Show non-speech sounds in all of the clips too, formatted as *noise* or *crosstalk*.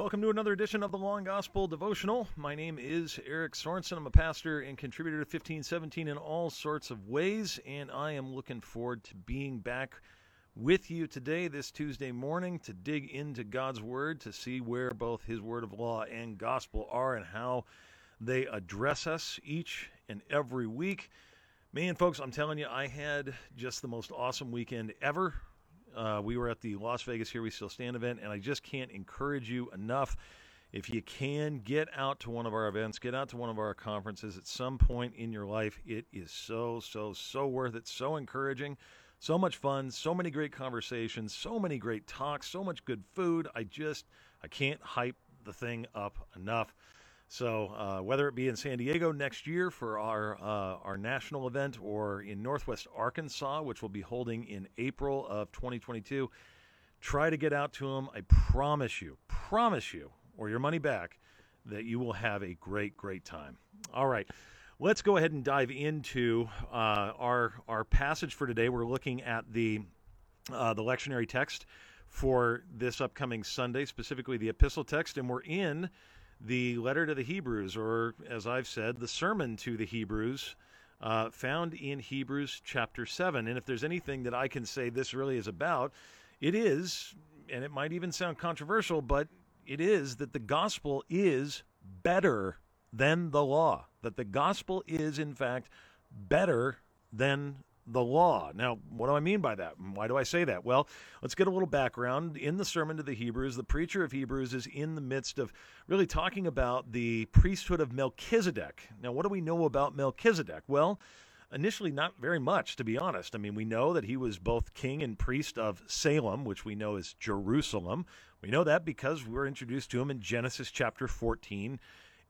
Welcome to another edition of the Long Gospel Devotional. My name is Eric Sorensen. I'm a pastor and contributor to 1517 in all sorts of ways, and I am looking forward to being back with you today, this Tuesday morning, to dig into God's Word, to see where both His Word of law and gospel are and how they address us each and every week. Man, folks, I'm telling you, I had just the most awesome weekend ever. Uh, we were at the Las Vegas Here We Still Stand event, and I just can't encourage you enough. If you can get out to one of our events, get out to one of our conferences at some point in your life, it is so, so, so worth it. So encouraging, so much fun, so many great conversations, so many great talks, so much good food. I just, I can't hype the thing up enough. So uh, whether it be in San Diego next year for our uh, our national event, or in Northwest Arkansas, which we'll be holding in April of 2022, try to get out to them. I promise you, promise you, or your money back, that you will have a great, great time. All right. Let's go ahead and dive into uh, our our passage for today. We're looking at the uh, the lectionary text for this upcoming Sunday, specifically the epistle text, and we're in the letter to the Hebrews, or as I've said, the sermon to the Hebrews, uh, found in Hebrews chapter 7. And if there's anything that I can say this really is about, it is, and it might even sound controversial, but it is that the gospel is better than the law. That the gospel is, in fact, better than the law. Now, what do I mean by that? Why do I say that? Well, let's get a little background. In the sermon to the Hebrews, the preacher of Hebrews is in the midst of really talking about the priesthood of Melchizedek. Now, what do we know about Melchizedek? Well, initially, not very much, to be honest. I mean, we know that he was both king and priest of Salem, which we know is Jerusalem. We know that because we're introduced to him in Genesis chapter 14.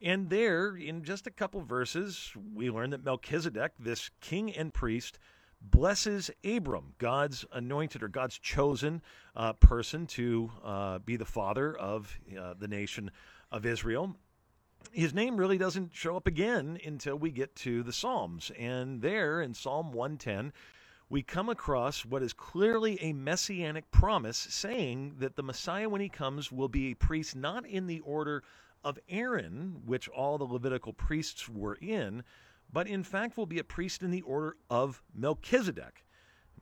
And there, in just a couple verses, we learn that Melchizedek, this king and priest, blesses Abram, God's anointed or God's chosen uh, person to uh, be the father of uh, the nation of Israel. His name really doesn't show up again until we get to the Psalms. And there in Psalm 110, we come across what is clearly a messianic promise saying that the Messiah, when he comes, will be a priest not in the order of Aaron, which all the Levitical priests were in, but in fact will be a priest in the order of Melchizedek.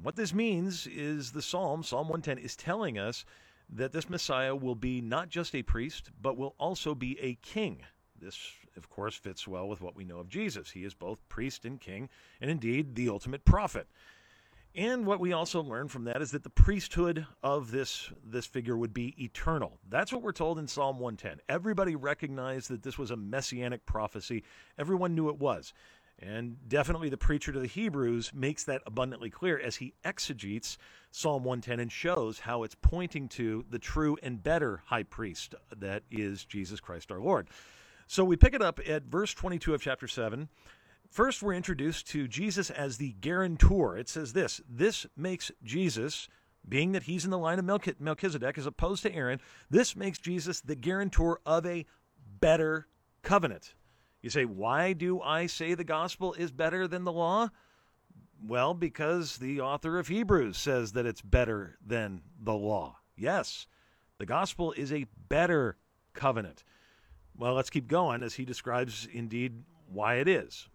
What this means is the Psalm, Psalm 110, is telling us that this Messiah will be not just a priest, but will also be a king. This, of course, fits well with what we know of Jesus. He is both priest and king, and indeed the ultimate prophet. And what we also learn from that is that the priesthood of this, this figure would be eternal. That's what we're told in Psalm 110. Everybody recognized that this was a messianic prophecy, everyone knew it was. And definitely the preacher to the Hebrews makes that abundantly clear as he exegetes Psalm 110 and shows how it's pointing to the true and better high priest that is Jesus Christ our Lord. So we pick it up at verse 22 of chapter 7. First, we're introduced to Jesus as the guarantor. It says this this makes Jesus, being that he's in the line of Melchizedek as opposed to Aaron, this makes Jesus the guarantor of a better covenant. You say, why do I say the gospel is better than the law? Well, because the author of Hebrews says that it's better than the law. Yes, the gospel is a better covenant. Well, let's keep going as he describes indeed why it is.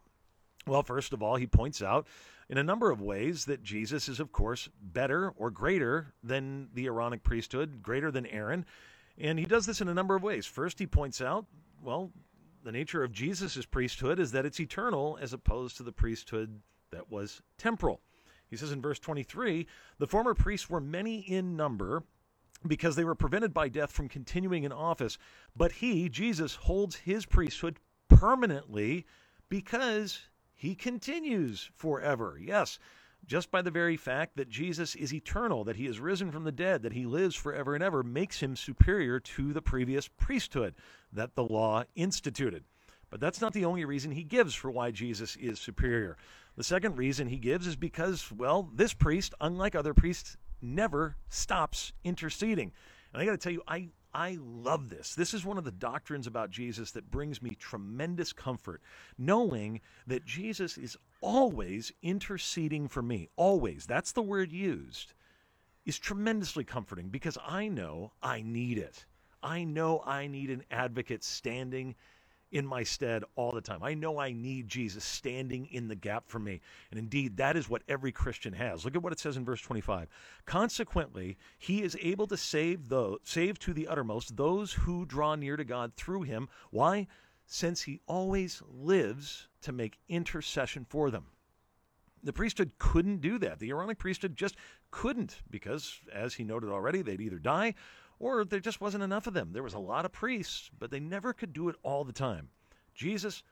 Well, first of all, he points out in a number of ways that Jesus is, of course, better or greater than the Aaronic priesthood, greater than Aaron. And he does this in a number of ways. First, he points out, well, the nature of Jesus' priesthood is that it's eternal as opposed to the priesthood that was temporal. He says in verse 23 the former priests were many in number because they were prevented by death from continuing in office, but he, Jesus, holds his priesthood permanently because he continues forever. Yes, just by the very fact that Jesus is eternal, that he is risen from the dead, that he lives forever and ever, makes him superior to the previous priesthood that the law instituted. But that's not the only reason he gives for why Jesus is superior. The second reason he gives is because, well, this priest, unlike other priests, never stops interceding. And I got to tell you, I I love this. This is one of the doctrines about Jesus that brings me tremendous comfort, knowing that Jesus is always interceding for me. Always. That's the word used. Is tremendously comforting because I know I need it. I know I need an advocate standing in my stead all the time. I know I need Jesus standing in the gap for me. And indeed, that is what every Christian has. Look at what it says in verse 25. Consequently, he is able to save those, save to the uttermost those who draw near to God through him. Why? Since he always lives to make intercession for them. The priesthood couldn't do that. The Aaronic priesthood just couldn't because, as he noted already, they'd either die or there just wasn't enough of them. There was a lot of priests, but they never could do it all the time. Jesus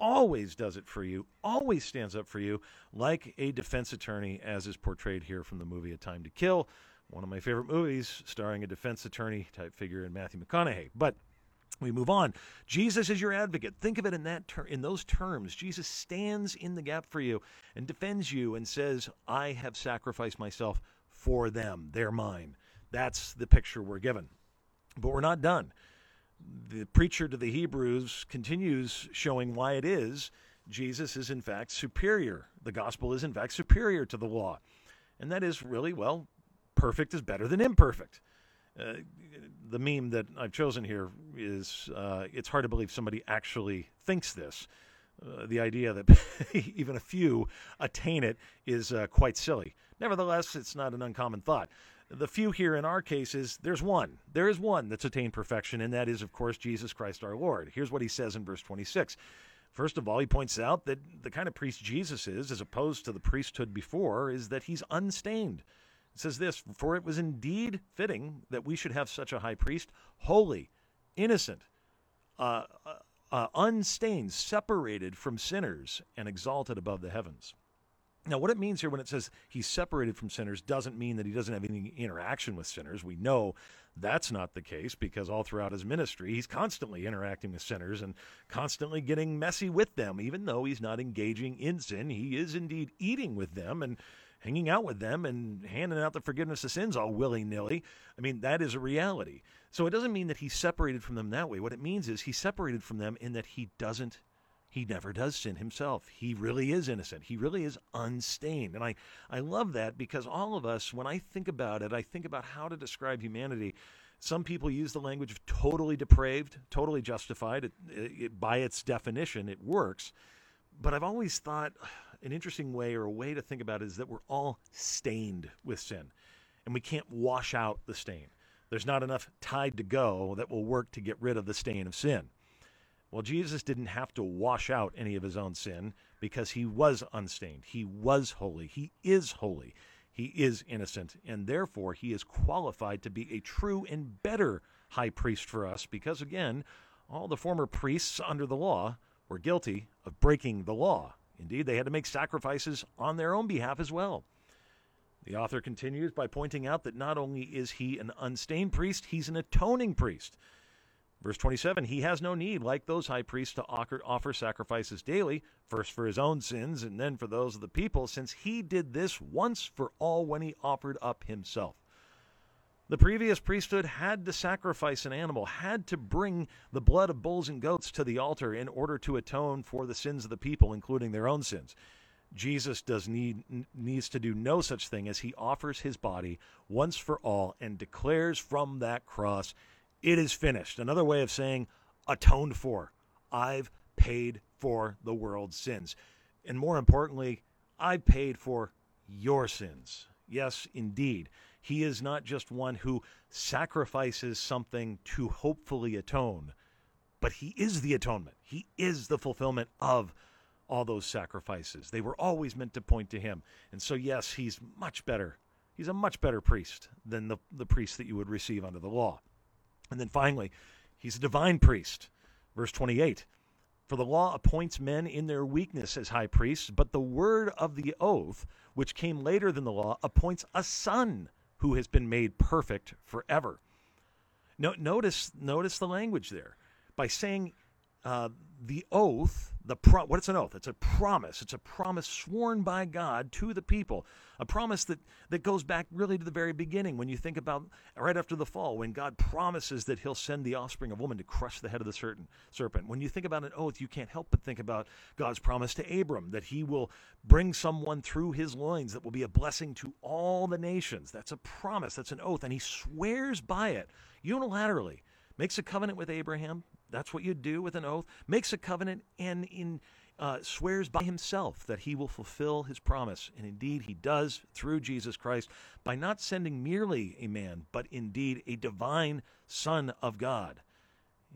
always does it for you, always stands up for you, like a defense attorney, as is portrayed here from the movie A Time to Kill, one of my favorite movies, starring a defense attorney type figure in Matthew McConaughey. But we move on. Jesus is your advocate. Think of it in that ter- in those terms. Jesus stands in the gap for you and defends you and says, "I have sacrificed myself for them. They're mine." That's the picture we're given. But we're not done. The preacher to the Hebrews continues showing why it is Jesus is in fact superior. The gospel is in fact superior to the law. And that is really, well, perfect is better than imperfect. Uh, the meme that I've chosen here is uh, it's hard to believe somebody actually thinks this. Uh, the idea that *laughs* even a few attain it is uh, quite silly. Nevertheless, it's not an uncommon thought. The few here in our case is there's one. There is one that's attained perfection, and that is, of course, Jesus Christ our Lord. Here's what he says in verse 26. First of all, he points out that the kind of priest Jesus is, as opposed to the priesthood before, is that he's unstained. It says this For it was indeed fitting that we should have such a high priest, holy, innocent, uh, uh, uh unstained, separated from sinners, and exalted above the heavens. Now, what it means here when it says he's separated from sinners doesn't mean that he doesn't have any interaction with sinners. We know that's not the case because all throughout his ministry, he's constantly interacting with sinners and constantly getting messy with them. Even though he's not engaging in sin, he is indeed eating with them and hanging out with them and handing out the forgiveness of sins all willy nilly. I mean, that is a reality. So it doesn't mean that he's separated from them that way. What it means is he's separated from them in that he doesn't he never does sin himself. He really is innocent. He really is unstained. And I, I love that because all of us, when I think about it, I think about how to describe humanity. Some people use the language of totally depraved, totally justified. It, it, by its definition, it works. But I've always thought an interesting way or a way to think about it is that we're all stained with sin and we can't wash out the stain. There's not enough tide to go that will work to get rid of the stain of sin. Well, Jesus didn't have to wash out any of his own sin because he was unstained. He was holy. He is holy. He is innocent. And therefore, he is qualified to be a true and better high priest for us because, again, all the former priests under the law were guilty of breaking the law. Indeed, they had to make sacrifices on their own behalf as well. The author continues by pointing out that not only is he an unstained priest, he's an atoning priest. Verse 27 He has no need, like those high priests, to offer sacrifices daily, first for his own sins and then for those of the people, since he did this once for all when he offered up himself. The previous priesthood had to sacrifice an animal, had to bring the blood of bulls and goats to the altar in order to atone for the sins of the people, including their own sins. Jesus does need needs to do no such thing as he offers his body once for all and declares from that cross it is finished. Another way of saying atoned for. I've paid for the world's sins. And more importantly, I've paid for your sins. Yes, indeed. He is not just one who sacrifices something to hopefully atone, but he is the atonement. He is the fulfillment of all those sacrifices. They were always meant to point to him. And so, yes, he's much better. He's a much better priest than the, the priest that you would receive under the law. And then finally, he's a divine priest. Verse 28 For the law appoints men in their weakness as high priests, but the word of the oath, which came later than the law, appoints a son who has been made perfect forever. No, notice, notice the language there. By saying uh, the oath, the pro- what is an oath? It's a promise. It's a promise sworn by God to the people. A promise that, that goes back really to the very beginning when you think about right after the fall, when God promises that he'll send the offspring of woman to crush the head of the certain serpent. When you think about an oath, you can't help but think about God's promise to Abram that he will bring someone through his loins that will be a blessing to all the nations. That's a promise. That's an oath. And he swears by it unilaterally makes a covenant with Abraham. That's what you do with an oath. Makes a covenant and in uh, swears by himself that he will fulfill his promise. And indeed, he does through Jesus Christ by not sending merely a man, but indeed a divine Son of God.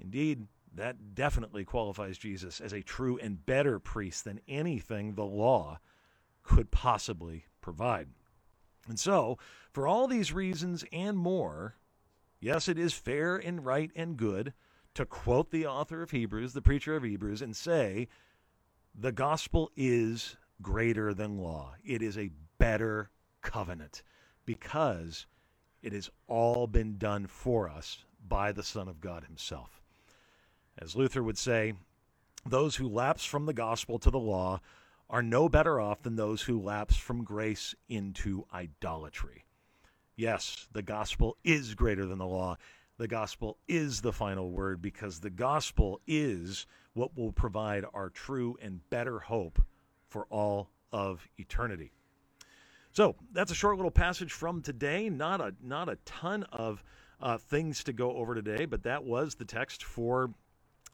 Indeed, that definitely qualifies Jesus as a true and better priest than anything the law could possibly provide. And so, for all these reasons and more, yes, it is fair and right and good to quote the author of Hebrews, the preacher of Hebrews, and say, the gospel is greater than law. It is a better covenant because it has all been done for us by the Son of God Himself. As Luther would say, those who lapse from the gospel to the law are no better off than those who lapse from grace into idolatry. Yes, the gospel is greater than the law. The gospel is the final word because the gospel is what will provide our true and better hope for all of eternity. So that's a short little passage from today. Not a not a ton of uh, things to go over today, but that was the text for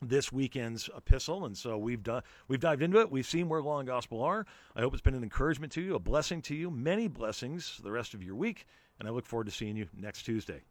this weekend's epistle, and so we've done we've dived into it. We've seen where law and gospel are. I hope it's been an encouragement to you, a blessing to you, many blessings the rest of your week, and I look forward to seeing you next Tuesday.